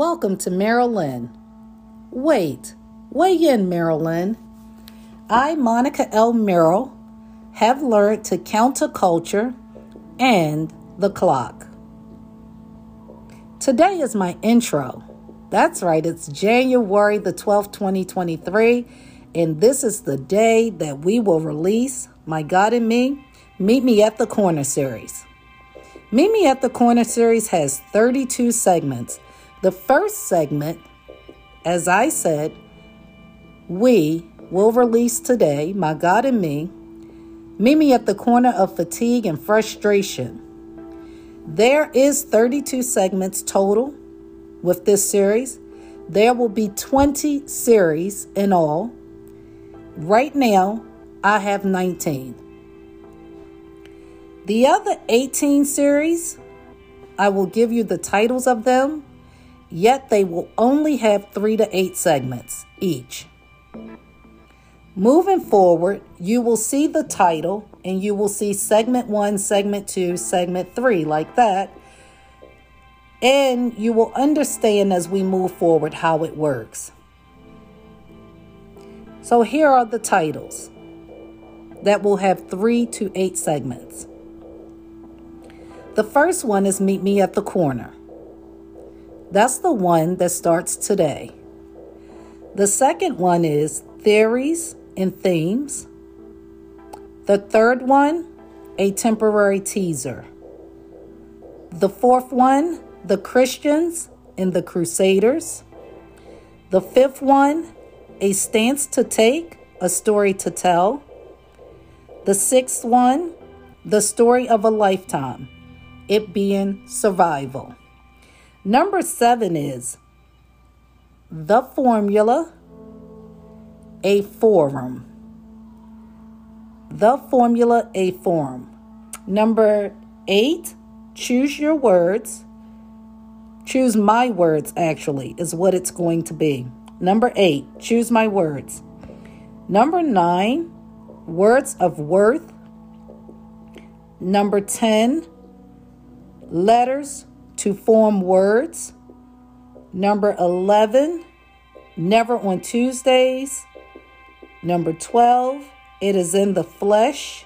Welcome to Murelynne. Wait, weigh in, Murelynne. I, Monica L. Merrill, have learned to counter culture and the clock. Today is my intro. That's right, it's January the 12th, 2023, and this is the day that we will release My God and Me Meet Me at the Corner series. Meet Me at the Corner series has 32 segments. The first segment, as I said, we will release today, My God and Me, Me at the Corner of Fatigue and Frustration. There is 32 segments total with this series. There will be 20 series in all. Right now, I have 19. The other 18 series, I will give you the titles of them, yet they will only have 3 to 8 segments each. Moving forward, you will see the title and you will see segment 1, segment 2, segment 3 like that. And you will understand as we move forward how it works. So here are the titles that will have 3 to 8 segments. The first one is Meet Me at the Corner. That's the one that starts today. The second one is Theories and Themes. The third one, a temporary teaser. The fourth one, the Christians and the Crusaders. The fifth one, a stance to take, a story to tell. The sixth one, the story of a lifetime, it being survival. Number seven is the formula, a forum. The formula, a forum. Number eight, choose your words. Choose my words, actually, is what it's going to be. Number eight, choose my words. Number nine, words of worth. Number 10, letters to form words. Number 11, never on Tuesdays. Number 12, it is in the flesh.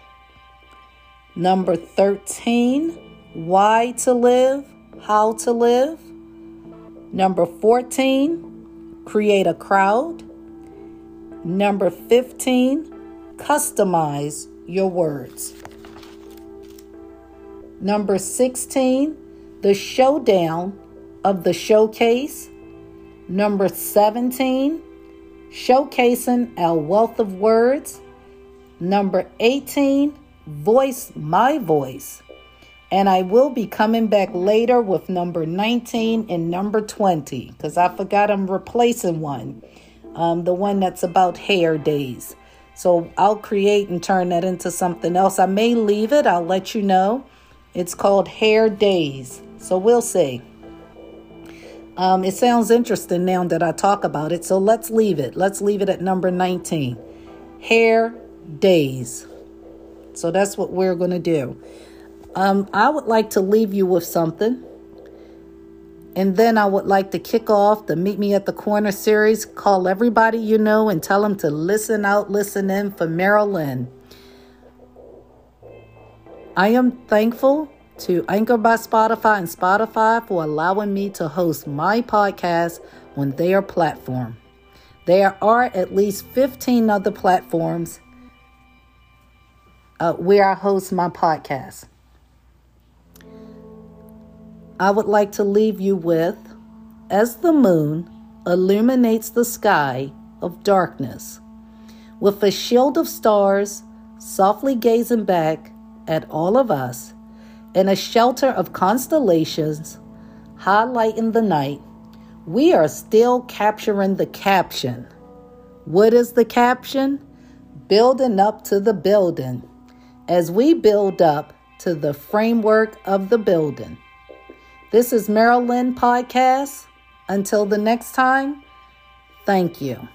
Number 13, why to live, how to live. Number 14, create a crowd. Number 15, customize your words. Number 16, the showdown of the showcase. Number 17, showcasing our wealth of words. Number 18, voice my voice. And I will be coming back later with number 19 and number 20 because I forgot I'm replacing one. Um, the one that's about hair days. So I'll create and turn that into something else. I may leave it, I'll let you know. It's called Hair Days. So we'll see. Um, it sounds interesting now that I talk about it. So let's leave it. Let's leave it at number 19. Hair Days. So that's what we're going to do. Um, I would like to leave you with something. And then I would like to kick off the Meet Me at the Corner series. Call everybody you know and tell them to listen out, listen in for Murelynne. I am thankful to Anchor by Spotify and Spotify for allowing me to host my podcast on their platform. There are at least 15 other platforms uh, where I host my podcast. I would like to leave you with as the moon illuminates the sky of darkness, with a shield of stars softly gazing back at all of us, in a shelter of constellations highlighting the night, we are still capturing the caption. What is the caption? Building up to the building as we build up to the framework of the building. This is Murelynne Podcast. Until the next time, thank you.